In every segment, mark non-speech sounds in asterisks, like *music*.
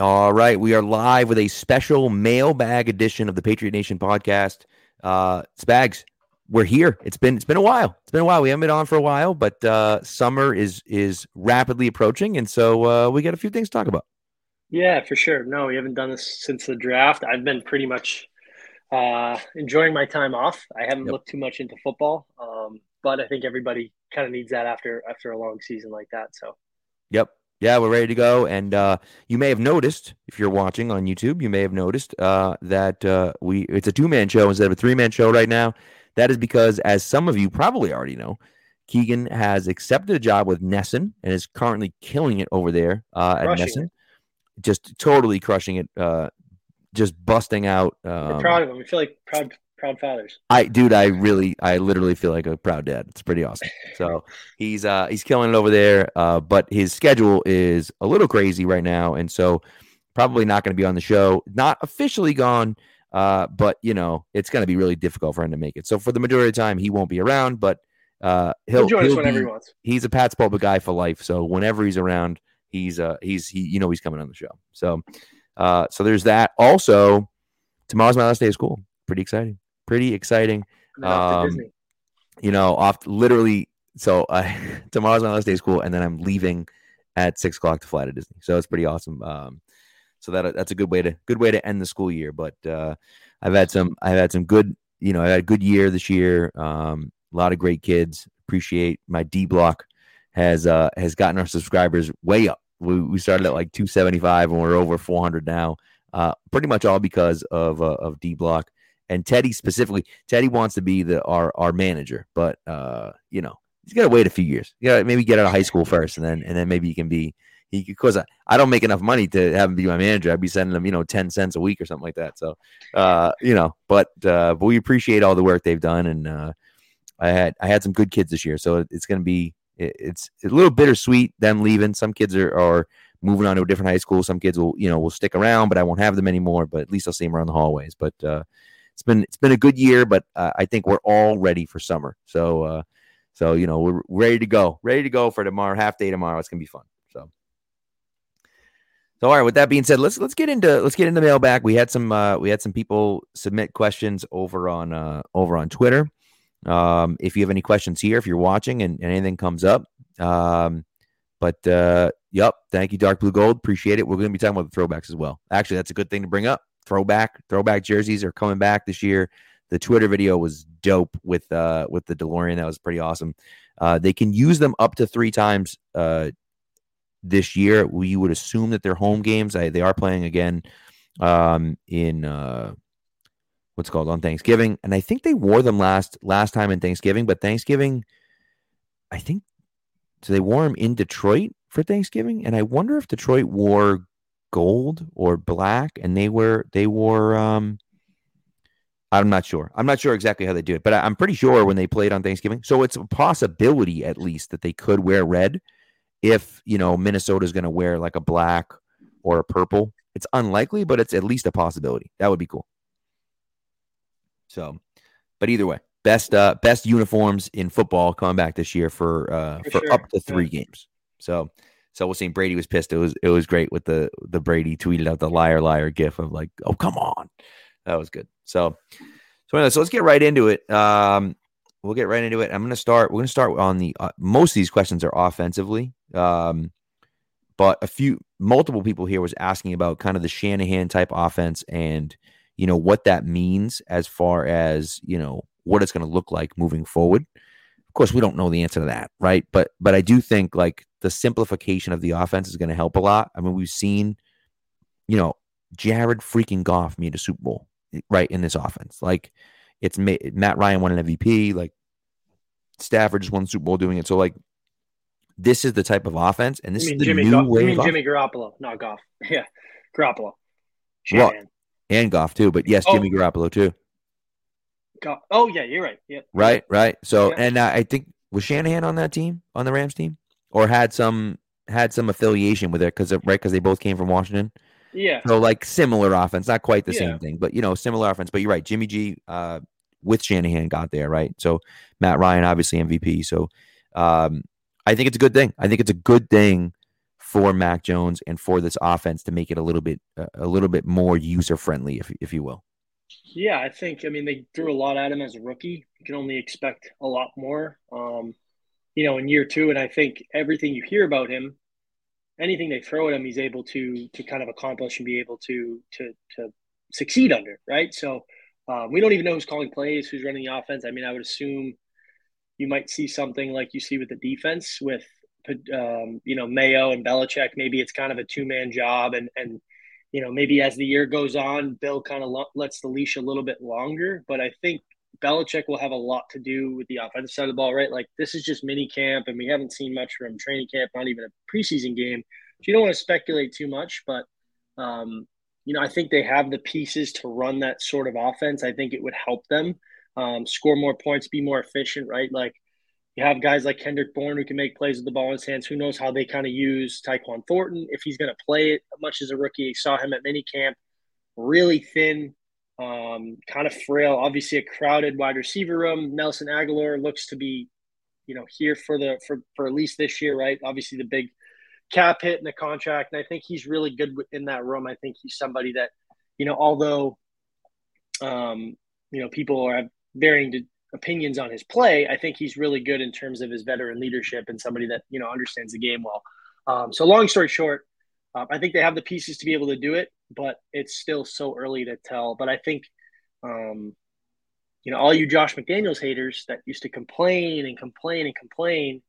All right, we are live with a special mailbag edition of the Patriot Nation podcast. Uh, Spags, we're here. It's been it's been a while. It's been a while. We haven't been on for a while, but uh, summer is is rapidly approaching, and so uh, we got a few things to talk about. Yeah, for sure. No, we haven't done this since the draft. I've been pretty much uh, enjoying my time off. I haven't yep. looked too much into football, um, but I think everybody kind of needs that after after a long season like that. So, yep, yeah, we're ready to go. And uh, you may have noticed, if you're watching on YouTube, you may have noticed uh, that uh, we it's a two man show instead of a three man show right now. That is because, as some of you probably already know, Keegan has accepted a job with NESN and is currently killing it over there uh, at NESN. It. Just totally crushing it, uh, just busting out. Um, We're proud of him. We feel like proud proud fathers. I dude, I really I literally feel like a proud dad. It's pretty awesome. So he's uh he's killing it over there. Uh but his schedule is a little crazy right now, and so probably not going to be on the show. Not officially gone. Uh, but you know, it's going to be really difficult for him to make it. So for the majority of the time, he won't be around, but uh, he'll, he'll join he'll us whenever be, he wants. He's a Pat's Pulpit guy for life. So whenever he's around, he's uh he's he you know he's coming on the show. So uh so there's that. Also, tomorrow's my last day of school. Pretty exciting pretty exciting. Um, you know, off literally. So *laughs* uh, tomorrow's my last day of school, and then I'm leaving at six o'clock to fly to Disney. So it's pretty awesome. Um, so that that's a good way to good way to end the school year. But uh, I've had some I've had some good you know I had a good year this year. Um, a lot of great kids. Appreciate my D block has uh has gotten our subscribers way up. We, we started at like 275 and we're over 400 now. Uh, pretty much all because of uh, of D block and Teddy specifically, Teddy wants to be the our our manager, but uh, you know, he's got to wait a few years. Yeah, maybe get out of high school first, and then and then maybe he can be he because I, I don't make enough money to have him be my manager. I'd be sending him you know ten cents a week or something like that. So, uh, you know, but uh, but we appreciate all the work they've done, and uh, I had I had some good kids this year, so it's going to be it's a little bittersweet them leaving. Some kids are are moving on to a different high school. Some kids will you know will stick around, but I won't have them anymore. But at least I'll see them around the hallways. But uh, it's been it's been a good year, but uh, I think we're all ready for summer. So uh, so you know we're ready to go, ready to go for tomorrow, half day tomorrow. It's gonna be fun. So. So all right. With that being said, let's let's get into let's get into mailbag. We had some uh, we had some people submit questions over on uh, over on Twitter. Um, if you have any questions here, if you're watching and, and anything comes up, um, but uh, yep, thank you, Dark Blue Gold. Appreciate it. We're going to be talking about the throwbacks as well. Actually, that's a good thing to bring up throwback throwback jerseys are coming back this year. The Twitter video was dope with uh with the DeLorean. That was pretty awesome. Uh, they can use them up to three times uh, this year. We would assume that they're home games. I, they are playing again um, in uh, what's called on Thanksgiving, and I think they wore them last last time in Thanksgiving. But Thanksgiving, I think so. They wore them in Detroit for Thanksgiving, and I wonder if Detroit wore gold or black, and they were they wore. Um, I'm not sure. I'm not sure exactly how they do it, but I'm pretty sure when they played on Thanksgiving. So it's a possibility, at least, that they could wear red if you know Minnesota is going to wear like a black or a purple. It's unlikely, but it's at least a possibility. That would be cool. So, but either way, best uh best uniforms in football coming back this year for uh for, for sure. up to three yeah. games. So so we'll see. Brady was pissed. It was it was great with the the Brady tweeted out the liar liar gif of like, oh come on, that was good. So so anyway, so let's get right into it. Um, we'll get right into it. I'm gonna start. We're gonna start on the uh, most of these questions are offensively. Um, but a few multiple people here was asking about kind of the Shanahan type offense and you know what that means as far as you know what it's going to look like moving forward. Of course, we don't know the answer to that, right? But but I do think like the simplification of the offense is going to help a lot. I mean, we've seen, you know, Jared freaking Goff made a Super Bowl right in this offense. Like it's Matt Ryan won an MVP. Like Stafford just won the Super Bowl doing it. So like this is the type of offense, and this is the Jimmy new Goff, way. You mean Jimmy Garoppolo, not Goff. *laughs* Yeah, Garoppolo. Well, and Goff too, but yes, oh. Jimmy Garoppolo too. Oh yeah, you're right. Yeah. Right, right. So, yeah. and uh, I think was Shanahan on that team, on the Rams team, or had some had some affiliation with it because right because they both came from Washington. Yeah. So like similar offense, not quite the yeah. same thing, but you know similar offense. But you're right, Jimmy G uh, with Shanahan got there, right? So Matt Ryan obviously MVP. So um, I think it's a good thing. I think it's a good thing for Mac Jones and for this offense to make it a little bit uh, a little bit more user friendly, if if you will. Yeah, I think. I mean, they threw a lot at him as a rookie. You can only expect a lot more. Um, you know, in year two, and I think everything you hear about him, anything they throw at him, he's able to to kind of accomplish and be able to to to succeed under. Right. So um, we don't even know who's calling plays, who's running the offense. I mean, I would assume you might see something like you see with the defense with um, you know Mayo and Belichick. Maybe it's kind of a two man job, and and you know maybe as the year goes on, Bill kind of lo- lets the leash a little bit longer. But I think Belichick will have a lot to do with the offensive side of the ball, right? Like this is just mini camp, and we haven't seen much from training camp, not even a preseason game. So you don't want to speculate too much, but um, you know I think they have the pieces to run that sort of offense. I think it would help them um, score more points, be more efficient, right? Like you have guys like Kendrick Bourne who can make plays with the ball in his hands. Who knows how they kind of use Tyquan Thornton if he's going to play it much as a rookie. Saw him at minicamp, really thin, um, kind of frail. Obviously, a crowded wide receiver room. Nelson Agholor looks to be, you know, here for the for for at least this year, right? Obviously, the big cap hit in the contract, and I think he's really good in that room. I think he's somebody that, you know, although, um, you know, people are varying opinions on his play, I think he's really good in terms of his veteran leadership and somebody that you know understands the game well. Um, so, long story short, uh, I think they have the pieces to be able to do it, but it's still so early to tell. But I think, um, you know, all you Josh McDaniels haters that used to complain and complain and complain,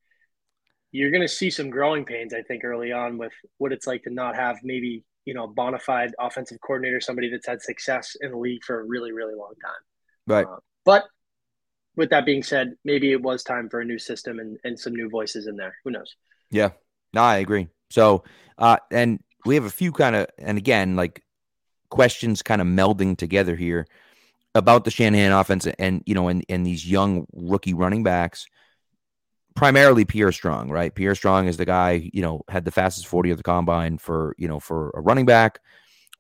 you're going to see some growing pains. I think early on with what it's like to not have maybe you know a bona fide offensive coordinator, somebody that's had success in the league for a really really long time. Right. Uh, but with that being said, maybe it was time for a new system and, and some new voices in there. Who knows? Yeah, no, I agree. So, uh, and we have a few kind of, and again, like questions kind of melding together here about the Shanahan offense and, you know, and, and these young rookie running backs, primarily Pierre Strong, right? Pierre Strong is the guy, you know, had the fastest 40 of the combine for, you know, for a running back,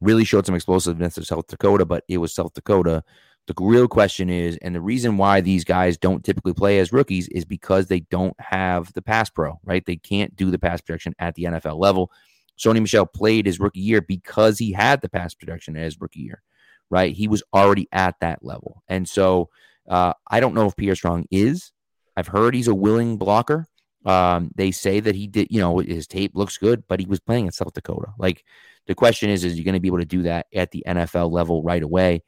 really showed some explosiveness at South Dakota, but it was South Dakota the real question is, and the reason why these guys don't typically play as rookies is because they don't have the pass pro, right? They can't do the pass protection at the NFL level. Sony Michel played his rookie year because he had the pass protection as rookie year, right? He was already at that level. And so uh, I don't know if Pierre Strong is. I've heard he's a willing blocker. Um, they say that he did, you know, his tape looks good, but he was playing in South Dakota. Like the question is, is you going to be able to do that at the NFL level right away?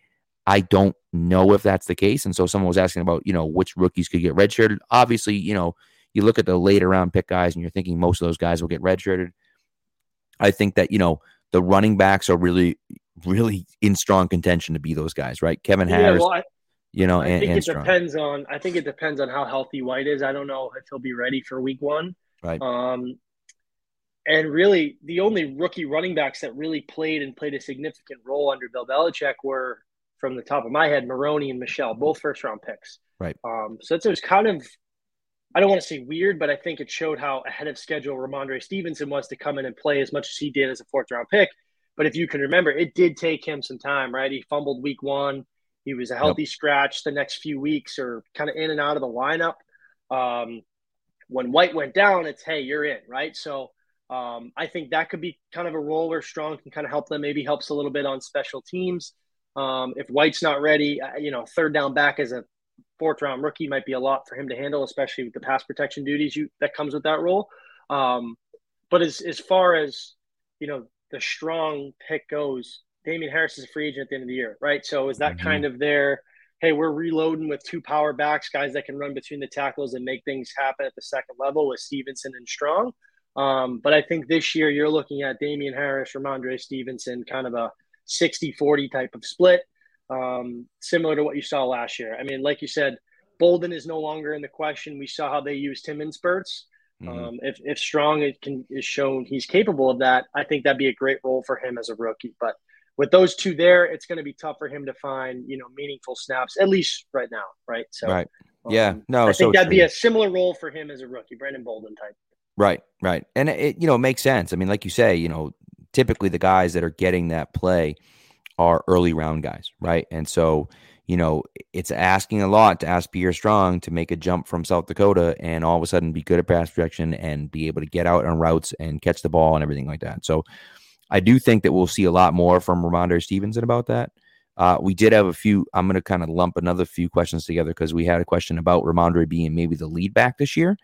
I don't know if that's the case. And so someone was asking about, you know, which rookies could get redshirted. Obviously, you know, you look at the later round pick guys and you're thinking most of those guys will get redshirted. I think that, you know, the running backs are really, really in strong contention to be those guys, right? Kevin Harris, yeah, well, I, you know, I and, think and it strong. depends on, I think it depends on how healthy White is. I don't know if he'll be ready for week one. Right. Um, and really, the only rookie running backs that really played and played a significant role under Bill Belichick were from the top of my head, Maroney and Michel, both first round picks. Right. Um, so it was kind of, I don't want to say weird, but I think it showed how ahead of schedule Rhamondre Stevenson was to come in and play as much as he did as a fourth round pick. But if you can remember, it did take him some time, right? He fumbled week one. He was a healthy scratch the next few weeks or kind of in and out of the lineup. Um, when White went down, it's, hey, you're in, right? So um, I think that could be kind of a role where Strong can kind of help them, maybe helps a little bit on special teams. Um, if White's not ready, uh, you know, third down back as a fourth round rookie might be a lot for him to handle, especially with the pass protection duties you that comes with that role. Um, but as as far as you know, the strong pick goes, Damien Harris is a free agent at the end of the year, right? So is that mm-hmm. kind of their hey, we're reloading with two power backs, guys that can run between the tackles and make things happen at the second level with Stevenson and Strong. Um, but I think this year you're looking at Damien Harris, Rhamondre Stevenson, kind of a 60 40 type of split, um, similar to what you saw last year. I mean, like you said, Bolden is no longer in the question. We saw how they used him in spurts. Mm-hmm. Um, if, if Strong it can, is shown he's capable of that, I think that'd be a great role for him as a rookie. But with those two there, it's going to be tough for him to find you know meaningful snaps at least right now, right? So, right, yeah, um, no, I think so that'd true. be a similar role for him as a rookie, Brandon Bolden type. Right, right, and it you know makes sense. I mean, like you say, you know, typically the guys that are getting that play are early round guys, right? And so, you know, it's asking a lot to ask Pierre Strong to make a jump from South Dakota and all of a sudden be good at pass protection and be able to get out on routes and catch the ball and everything like that. So I do think that we'll see a lot more from Rhamondre Stevenson about that. Uh, we did have a few. I'm going to kind of lump another few questions together because we had a question about Rhamondre being maybe the lead back this year.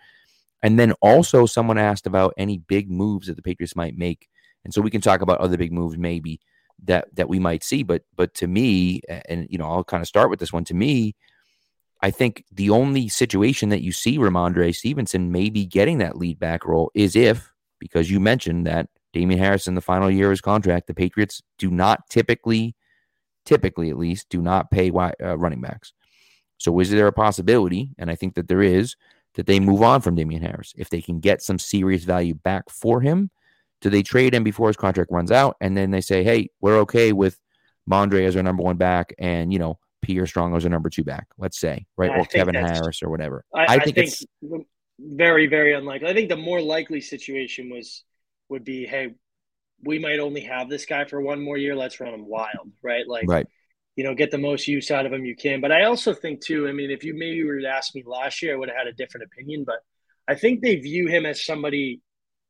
And then also someone asked about any big moves that the Patriots might make. And so we can talk about other big moves maybe that that we might see. But but to me, and you know, I'll kind of start with this one. To me, I think the only situation that you see Rhamondre Stevenson maybe getting that lead back role is if, because you mentioned that Damien Harris in the final year of his contract, the Patriots do not typically, typically at least, do not pay uh, running backs. So is there a possibility, and I think that there is, that they move on from Damien Harris if they can get some serious value back for him? Do they trade him before his contract runs out, and then they say, "Hey, we're okay with Mondre as our number one back, and you know Pierre Strong as our number two back, let's say, right, or Kevin Harris or whatever." I, I, think, I think it's very, very unlikely. I think the more likely situation was would be, "Hey, we might only have this guy for one more year. Let's run him wild, right? Like, right. you know, get the most use out of him you can. But I also think too. I mean, if you maybe were to ask me last year, I would have had a different opinion. But I think they view him as somebody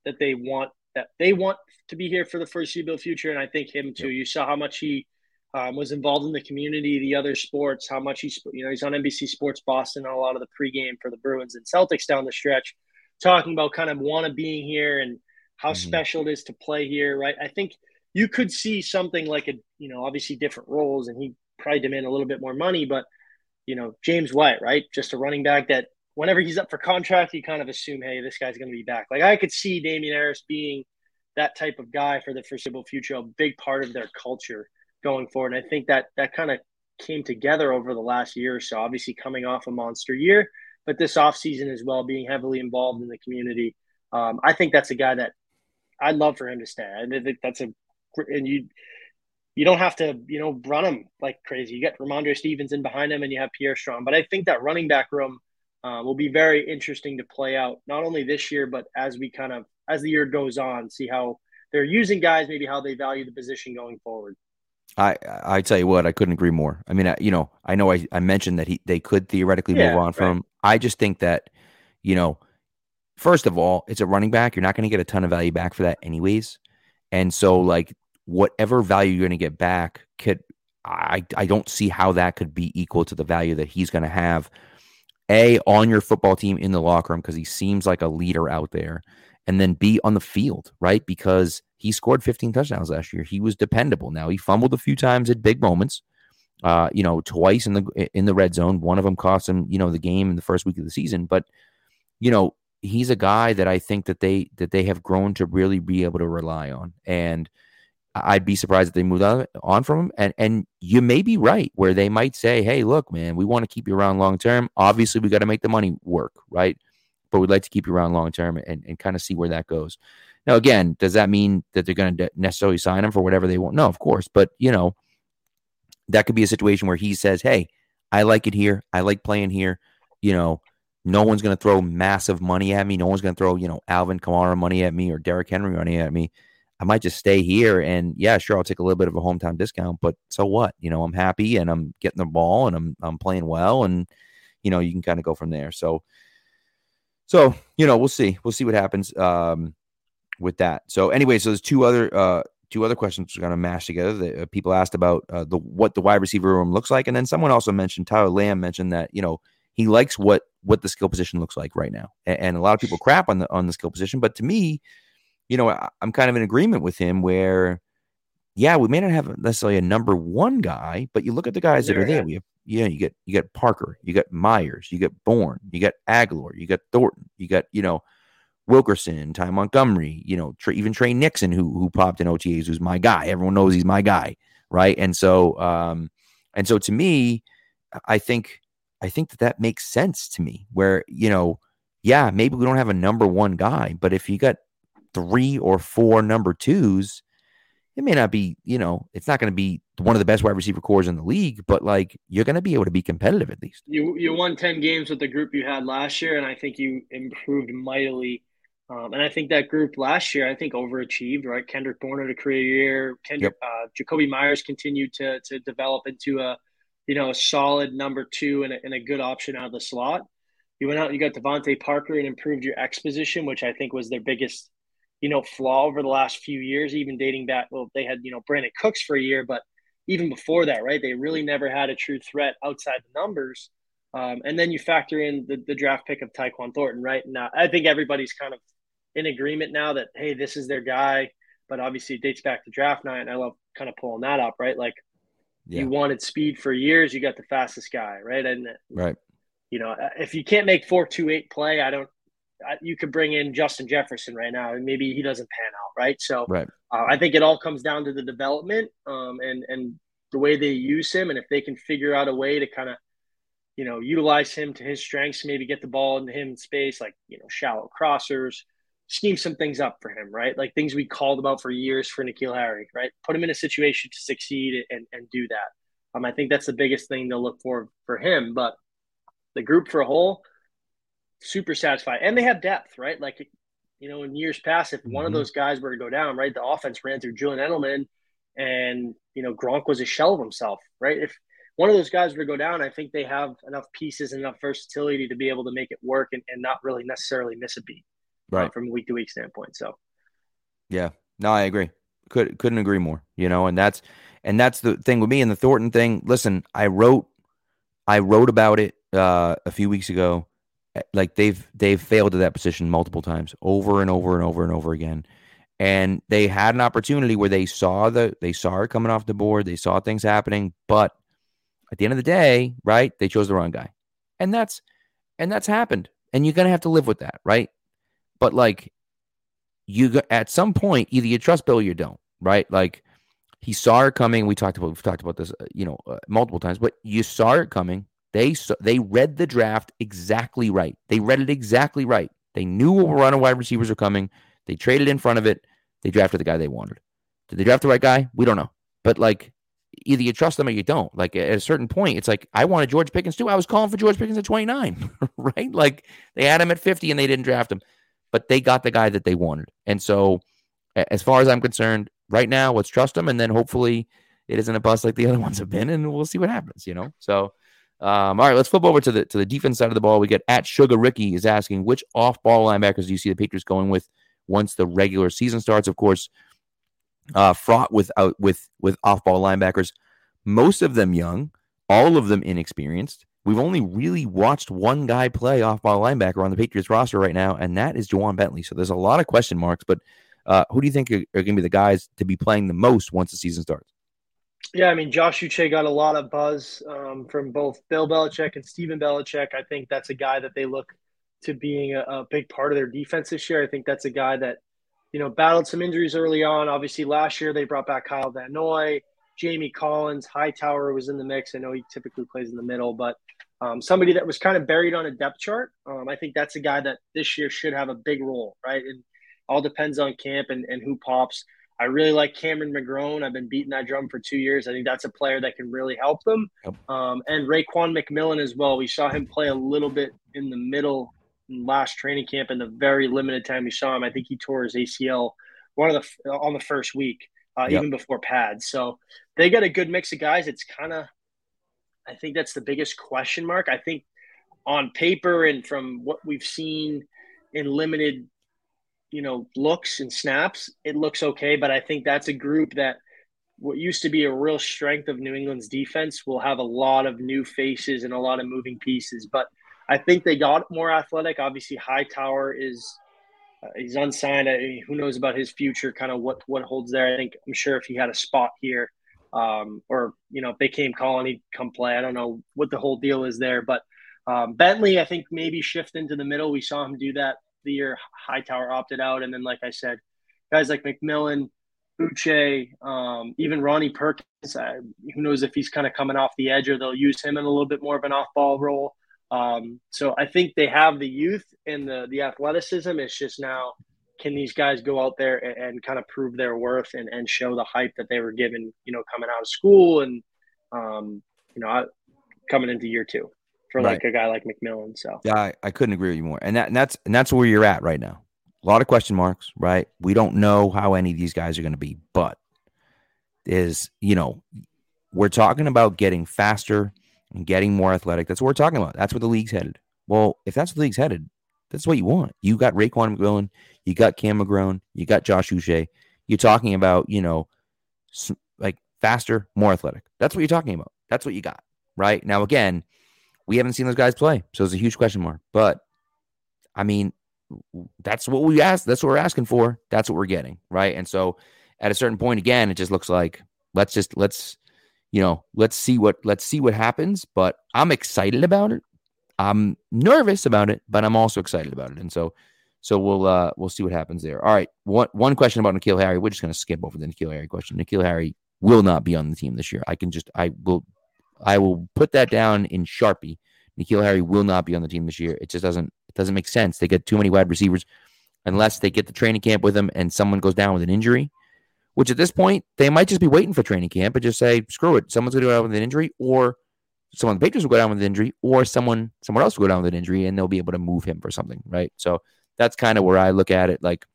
that they want that they want to be here for the foreseeable future, and I think him too. You saw how much he um, was involved in the community, the other sports, how much he's you know he's on NBC Sports Boston on a lot of the pregame for the Bruins and Celtics down the stretch, talking about kind of want to being here and how mm-hmm. special it is to play here. Right, I think you could see something like a you know obviously different roles, and he probably demand a little bit more money, but you know James White, right, just a running back that whenever he's up for contract, you kind of assume, hey, this guy's going to be back. Like I could see Damien Harris being that type of guy for the foreseeable future, a big part of their culture going forward. And I think that that kind of came together over the last year or so, obviously coming off a monster year, but this offseason as well, being heavily involved in the community. Um, I think that's a guy that I'd love for him to stay. I think that's a, and you, you don't have to, you know, run him like crazy. You get Rhamondre Stevenson behind him and you have Pierre Strong. But I think that running back room uh, will be very interesting to play out not only this year but as we kind of as the year goes on see how they're using guys maybe how they value the position going forward. I i tell you what i couldn't agree more. I mean I, you know i know i, I mentioned that he they could theoretically yeah, move on from i just think that you know first of all it's a running back. You're not going to get a ton of value back for that anyways. And so like whatever value you're going to get back could I, I don't see how that could be equal to the value that he's going to have a, on your football team in the locker room because he seems like a leader out there. And then B, on the field, right? Because he scored 15 touchdowns last year. He was dependable. Now he fumbled a few times at big moments. Uh, you know, twice in the in the red zone. One of them cost him, you know, the game in the first week of the season. But, you know, he's a guy that I think that they that they have grown to really be able to rely on. And I'd be surprised if they moved on, from him. And and you may be right where they might say, "Hey, look, man, we want to keep you around long term. Obviously, we got to make the money work, right? But we'd like to keep you around long term and, and kind of see where that goes." Now, again, does that mean that they're going to necessarily sign him for whatever they want? No, of course. But you know, that could be a situation where he says, "Hey, I like it here. I like playing here. You know, no one's going to throw massive money at me. No one's going to throw you know Alvin Kamara money at me or Derrick Henry money at me." I might just stay here and yeah, sure, I'll take a little bit of a hometown discount, but so what? You know, I'm happy and I'm getting the ball and I'm I'm playing well and you know, you can kind of go from there. So so, you know, we'll see. We'll see what happens um with that. So anyway, so there's two other uh two other questions we're going to mash together that uh, people asked about uh, the what the wide receiver room looks like and then someone also mentioned Tyler Lamb mentioned that, you know, he likes what what the skill position looks like right now. And, and a lot of people crap on the on the skill position, but to me, you know, I, am kind of in agreement with him where, yeah, we may not have necessarily a number one guy, but you look at the guys that are there. We have, yeah, you get you get Parker, you got Meyers, you get Bourne, you got Agholor, you got Thornton, you got you know Wilkerson, Ty Montgomery, you know, even Tre Nixon, who who popped in OTAs, who's my guy. Everyone knows he's my guy, right? And so, um, and so to me, I think I think that that makes sense to me. Where you know, yeah, maybe we don't have a number one guy, but if you got three or four number twos, it may not be, you know, it's not going to be one of the best wide receiver corps in the league, but like you're going to be able to be competitive at least. You you won ten games with the group you had last year, and I think you improved mightily. Um, and I think that group last year, I think overachieved. Right, Kendrick Bourne had a career year. Kendrick, yep. uh, Jakobi Meyers continued to to develop into a you know, a solid number two and a, and a good option out of the slot. You went out, you got DeVante Parker and improved your X position, which I think was their biggest, you know, flaw over the last few years, even dating back. Well, they had, you know, Brandin Cooks for a year, but even before that, right? They really never had a true threat outside the numbers. Um, and then you factor in the, the draft pick of Tyquan Thornton, right? Now, uh, I think everybody's kind of in agreement now that, hey, this is their guy. But obviously, it dates back to draft night. And I love kind of pulling that up, right? Like, yeah. you wanted speed for years, you got the fastest guy, right? And, uh, right. You know, uh, if you can't make 428 play, I don't, you could bring in Justin Jefferson right now, and maybe he doesn't pan out, right? So, right. Uh, I think it all comes down to the development um, and and the way they use him, and if they can figure out a way to kind of you know, utilize him to his strengths, maybe get the ball into him in space, like, you know, shallow crossers, scheme some things up for him, right? Like things we called about for years for N'Keal Harry, right? Put him in a situation to succeed and, and do that. Um, I think that's the biggest thing to look for for him. But the group for a whole, super satisfied. And they have depth, right? Like, you know, in years past, if mm-hmm. one of mm-hmm. those guys were to go down, right, the offense ran through Julian Edelman and, you know, Gronk was a shell of himself, right? If one of those guys were to go down, I think they have enough pieces, and enough versatility to be able to make it work and, and not really necessarily miss a beat, uh, right, uh, from a week to week standpoint. So, yeah, no, I agree. Could couldn't agree more. You know, and that's and that's the thing with me and the Thornton thing. Listen, I wrote, I wrote about it uh, a few weeks ago. Eh, like they've they've failed at that position multiple times, over and over and over and over again and they had an opportunity where they saw the they saw it coming off the board they saw things happening but at the end of the day, right? They chose the wrong guy. And that's and that's happened. And you're gonna have to live with that, right? But like you at some point, either you trust Bill or you don't, right? Like he saw it coming. We talked about we've talked about this, uh, you know, uh, multiple times. But you saw it coming. They they read the draft exactly right. They read it exactly right. They knew what run of wide receivers are coming. They traded in front of it. They drafted the guy they wanted. Did they draft the right guy? We don't know. But like either you trust them or you don't. Like at a certain point, it's like I wanted George Pickens too. I was calling for George Pickens at 29, *laughs* right? Like they had him at 50 and they didn't draft him, but they got the guy that they wanted. And so, as far as I'm concerned, right now, let's trust them, and then hopefully it isn't a bust like the other *laughs* ones have been, and we'll see what happens. You know, so. Um, all right, let's flip over to the to the defense side of the ball. We get at Sugar Ricky is asking which off ball linebackers do you see the Patriots going with once the regular season starts? Of course, uh, fraught with out with with off ball linebackers, most of them young, all of them inexperienced. We've only really watched one guy play off ball linebacker on the Patriots roster right now, and that is Ja'Whaun Bentley. So there's a lot of question marks, but uh, who do you think are, are going to be the guys to be playing the most once the season starts? Yeah, I mean, Josh Uche got a lot of buzz um, from both Bill Belichick and Stephen Belichick. I think that's a guy that they look to being a, a, big part of their defense this year. I think that's a guy that you know, battled some injuries early on. Obviously, last year they brought back Kyle Van Noy, Jamie Collins, Hightower was in the mix. I know he typically plays in the middle, but um, somebody that was kind of buried on a depth chart. Um, I think that's a guy that this year should have a big role, right? And all depends on camp and, and who pops. I really like Cameron McGrone. I've been beating that drum for two years. I think that's a player that can really help them. Yep. Um, and Raekwon McMillan as well. We saw him play a little bit in the middle last training camp in the very limited time we saw him. I think he tore his ACL one of the on the first week, uh, yep. even before pads. So they got a good mix of guys. It's kind of, I think that's the biggest question mark. I think on paper and from what we've seen in limited, you know, looks and snaps, it looks okay. But I think that's a group that what used to be a real strength of New England's defense will have a lot of new faces and a lot of moving pieces. But I think they got more athletic. Obviously, Hightower is uh, he's unsigned. I mean, who knows about his future? Kind of what what holds there. I think I'm sure if he had a spot here, um, or you know, if they came calling, he'd come play. I don't know what the whole deal is there, but um, Bentley, I think maybe shift into the middle. We saw him do that the year Hightower opted out, and then like I said, guys like McMillan, Uche, um, even Ronnie Perkins. Uh, who knows if he's kind of coming off the edge, or they'll use him in a little bit more of an off-ball role. Um, so I think they have the youth and the the athleticism. It's just now can these guys go out there and, and, kind of prove their worth and, and show the hype that they were given, you know, coming out of school and um, you know, coming into year two for like a guy like McMillan. So yeah, I, I couldn't agree with you more. And that and that's and that's where you're at right now. A lot of question marks, right? We don't know how any of these guys are going to be, but is you know, we're talking about getting faster – and getting more athletic. That's what we're talking about. That's where the league's headed. Well, if that's the league's headed, that's what you want. You got Raekwon McMillan, you got Cam McGrone, you got Josh Uche. You're talking about, you know, like faster, more athletic. That's what you're talking about. That's what you got. Right. Now, again, we haven't seen those guys play. So it's a huge question mark. But I mean, that's what we asked. That's what we're asking for. That's what we're getting. Right. And so at a certain point, again, it just looks like let's just let's you know let's see what let's see what happens. But I'm excited about it. I'm nervous about it, but I'm also excited about it. And so so we'll uh we'll see what happens there. All right. One one question about N'Keal Harry. We're just gonna skip over the N'Keal Harry question. N'Keal Harry will not be on the team this year. I can just I will I will put that down in Sharpie. N'Keal Harry will not be on the team this year. It just doesn't it doesn't make sense. They get too many wide receivers unless they get the training camp with them and someone goes down with an injury. Which at this point they might just be waiting for training camp and just say, screw it, someone's gonna go down with an injury, or someone the Patriots will go down with an injury, or someone somewhere else will go down with an injury and they'll be able to move him for something, right? So that's kind of where I look at it. Like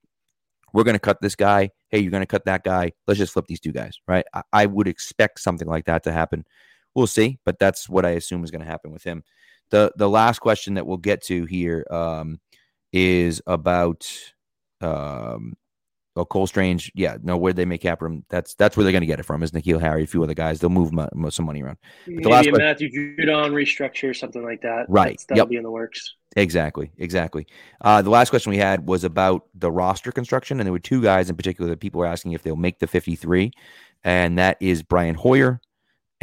we're to cut this guy. Hey, you're to cut that guy. Let's just flip these two guys, right? I, I, would expect something like that to happen. We'll see, but that's what I assume is going to happen with him. The the last question that we'll get to here um, is about um, oh Cole Strange. Yeah, no, where they make cap room. That's that's where they're going to get it from. Is N'Keal Harry, a few other guys. They'll move mo- some money around. But Maybe a Matthew Judon restructure, something like that. Right. That's, that'll yep. be in the works. Exactly, exactly. Uh, the last question we had was about the roster construction, and there were two guys in particular that people were asking if they'll make the 53, and that is Brian Hoyer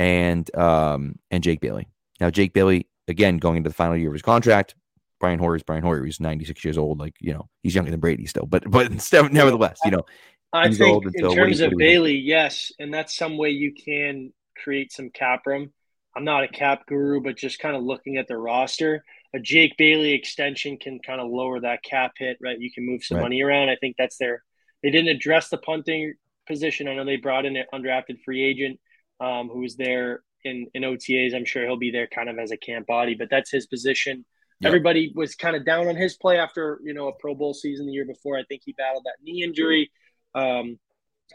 and um, and Jake Bailey. Now, Jake Bailey, again, going into the final year of his contract. Brian Hoyer is Brian Hoyer. He's 96 years old. Like, you know, he's younger than Brady still, but but *laughs* nevertheless, you know, I think in terms of Bailey, yes, and that's some way you can create some cap room. I'm not a cap guru, but just kind of looking at the roster a Jake Bailey extension can kind of lower that cap hit, right? You can move some right. money around. I think that's their. They didn't address the punting position. I know they brought in an undrafted free agent um, who was there in in OTAs. I'm sure he'll be there kind of as a camp body, but that's his position. Yep. Everybody was kind of down on his play after you know a Pro Bowl season the year before. I think he battled that knee injury. Um,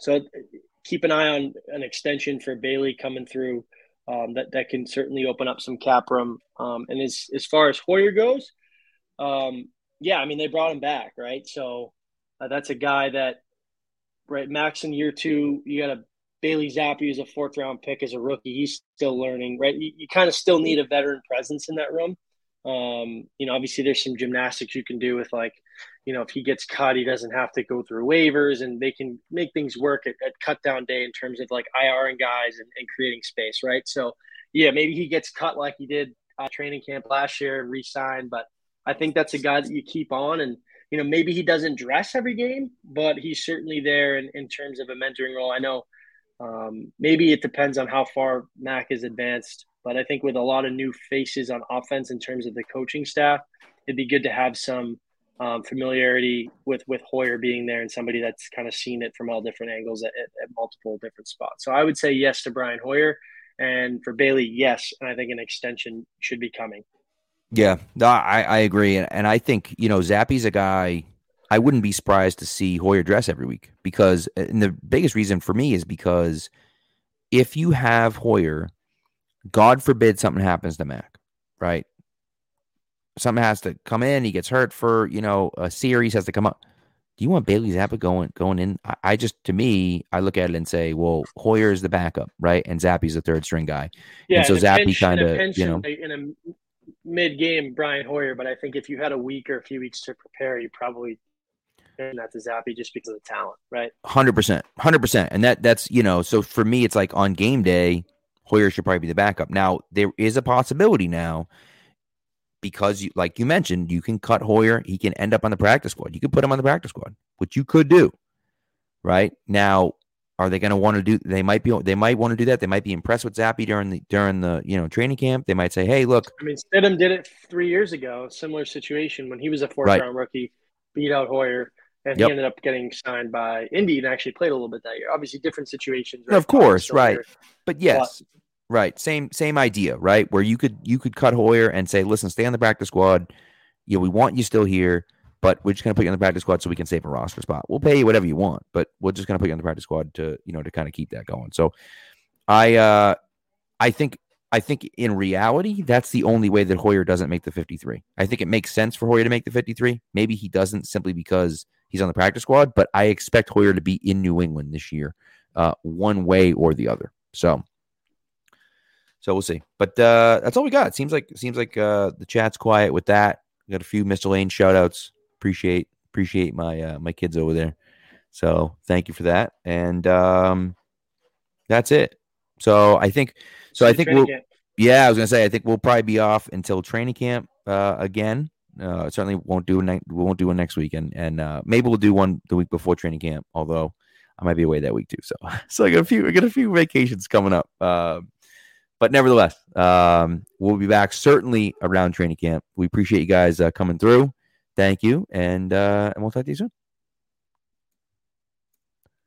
so keep an eye on an extension for Bailey coming through um, that that can certainly open up some cap room. Um, and as as far as Hoyer goes, um, yeah, I mean they brought him back, right? So uh, that's a guy that right max in year two. You got a Bailey Zappe as a fourth round pick as a rookie. He's still learning, right? You, you kind of still need a veteran presence in that room. Um, you know, obviously there's some gymnastics you can do with like, you know, if he gets cut, he doesn't have to go through waivers and they can make things work at, at cut down day in terms of like IR and guys and, and creating space, right? So yeah, maybe he gets cut like he did uh, training camp last year and re-signed, but I think that's a guy that you keep on and you know maybe he doesn't dress every game, but he's certainly there in, in terms of a mentoring role. I know um, maybe it depends on how far Mac is advanced but I think with a lot of new faces on offense in terms of the coaching staff, it'd be good to have some um, familiarity with with Hoyer being there and somebody that's kind of seen it from all different angles at, at, at, multiple different spots. So I would say yes to Brian Hoyer, and for Bailey, yes, and I think an extension should be coming. Yeah, no, I, I agree, and, and I think you know Zappe's a guy. I wouldn't be surprised to see Hoyer dress every week because, uh, and the biggest reason for me is because if you have Hoyer God forbid something happens to Mac, right? Something has to come in. He gets hurt for you know a series has to come up. Do you want Bailey Zappe going going in? I, I just to me, I look at it and say, well, Hoyer is the backup, right? And Zappe's the third string guy. Yeah, and so Zappe kind of you know in a mid game Brian Hoyer, but I think if you had a week or a few weeks to prepare, you probably that to Zappe just because of the talent, right? Hundred percent, hundred percent, and that that's you know. So for me, it's like on game day, Hoyer should probably be the backup. Now, there is a possibility now because, you, like you mentioned, you can cut Hoyer. He can end up on the practice squad. You could put him on the practice squad, which you could do. Right now, are they going to want to do? They might be. They might want to do that. They might be impressed with Zappe during the during the you know training camp. They might say, "Hey, look." I mean, Stidham did it three years ago. Similar situation when he was a fourth right. round rookie, beat out Hoyer and yep. he ended up getting signed by Indy and actually played a little bit that year. Obviously, different situations. Right? Of course, right. But yes, but, right. Same same idea, right? Where you could you could cut Hoyer and say, listen, stay on the practice squad. Yeah, we want you still here, but we're just gonna put you on the practice squad so we can save a roster spot. We'll pay you whatever you want, but we're just gonna put you on the practice squad to you know to kind of keep that going. So, I uh, I think I think in reality, that's the only way that Hoyer doesn't make the 53. I think it makes sense for Hoyer to make the 53. Maybe he doesn't simply because he's on the practice squad, but I expect Hoyer to be in New England this year, uh, one way or the other. So, so we'll see. But uh, that's all we got. It seems like it seems like uh, the chat's quiet with that. We got a few Mr. Lane shout outs. Appreciate appreciate my uh, my kids over there. So thank you for that. And um, that's it. So I think so. I think we'll. Camp. Yeah, I was gonna say I think we'll probably be off until training camp uh, again. Uh, certainly won't do ne- won't do one next week, and and uh, maybe we'll do one the week before training camp. Although I might be away that week too. So *laughs* so I got a few I got a few vacations coming up. Uh, but nevertheless, um, we'll be back certainly around training camp. We appreciate you guys uh, coming through. Thank you, and uh, and we'll talk to you soon.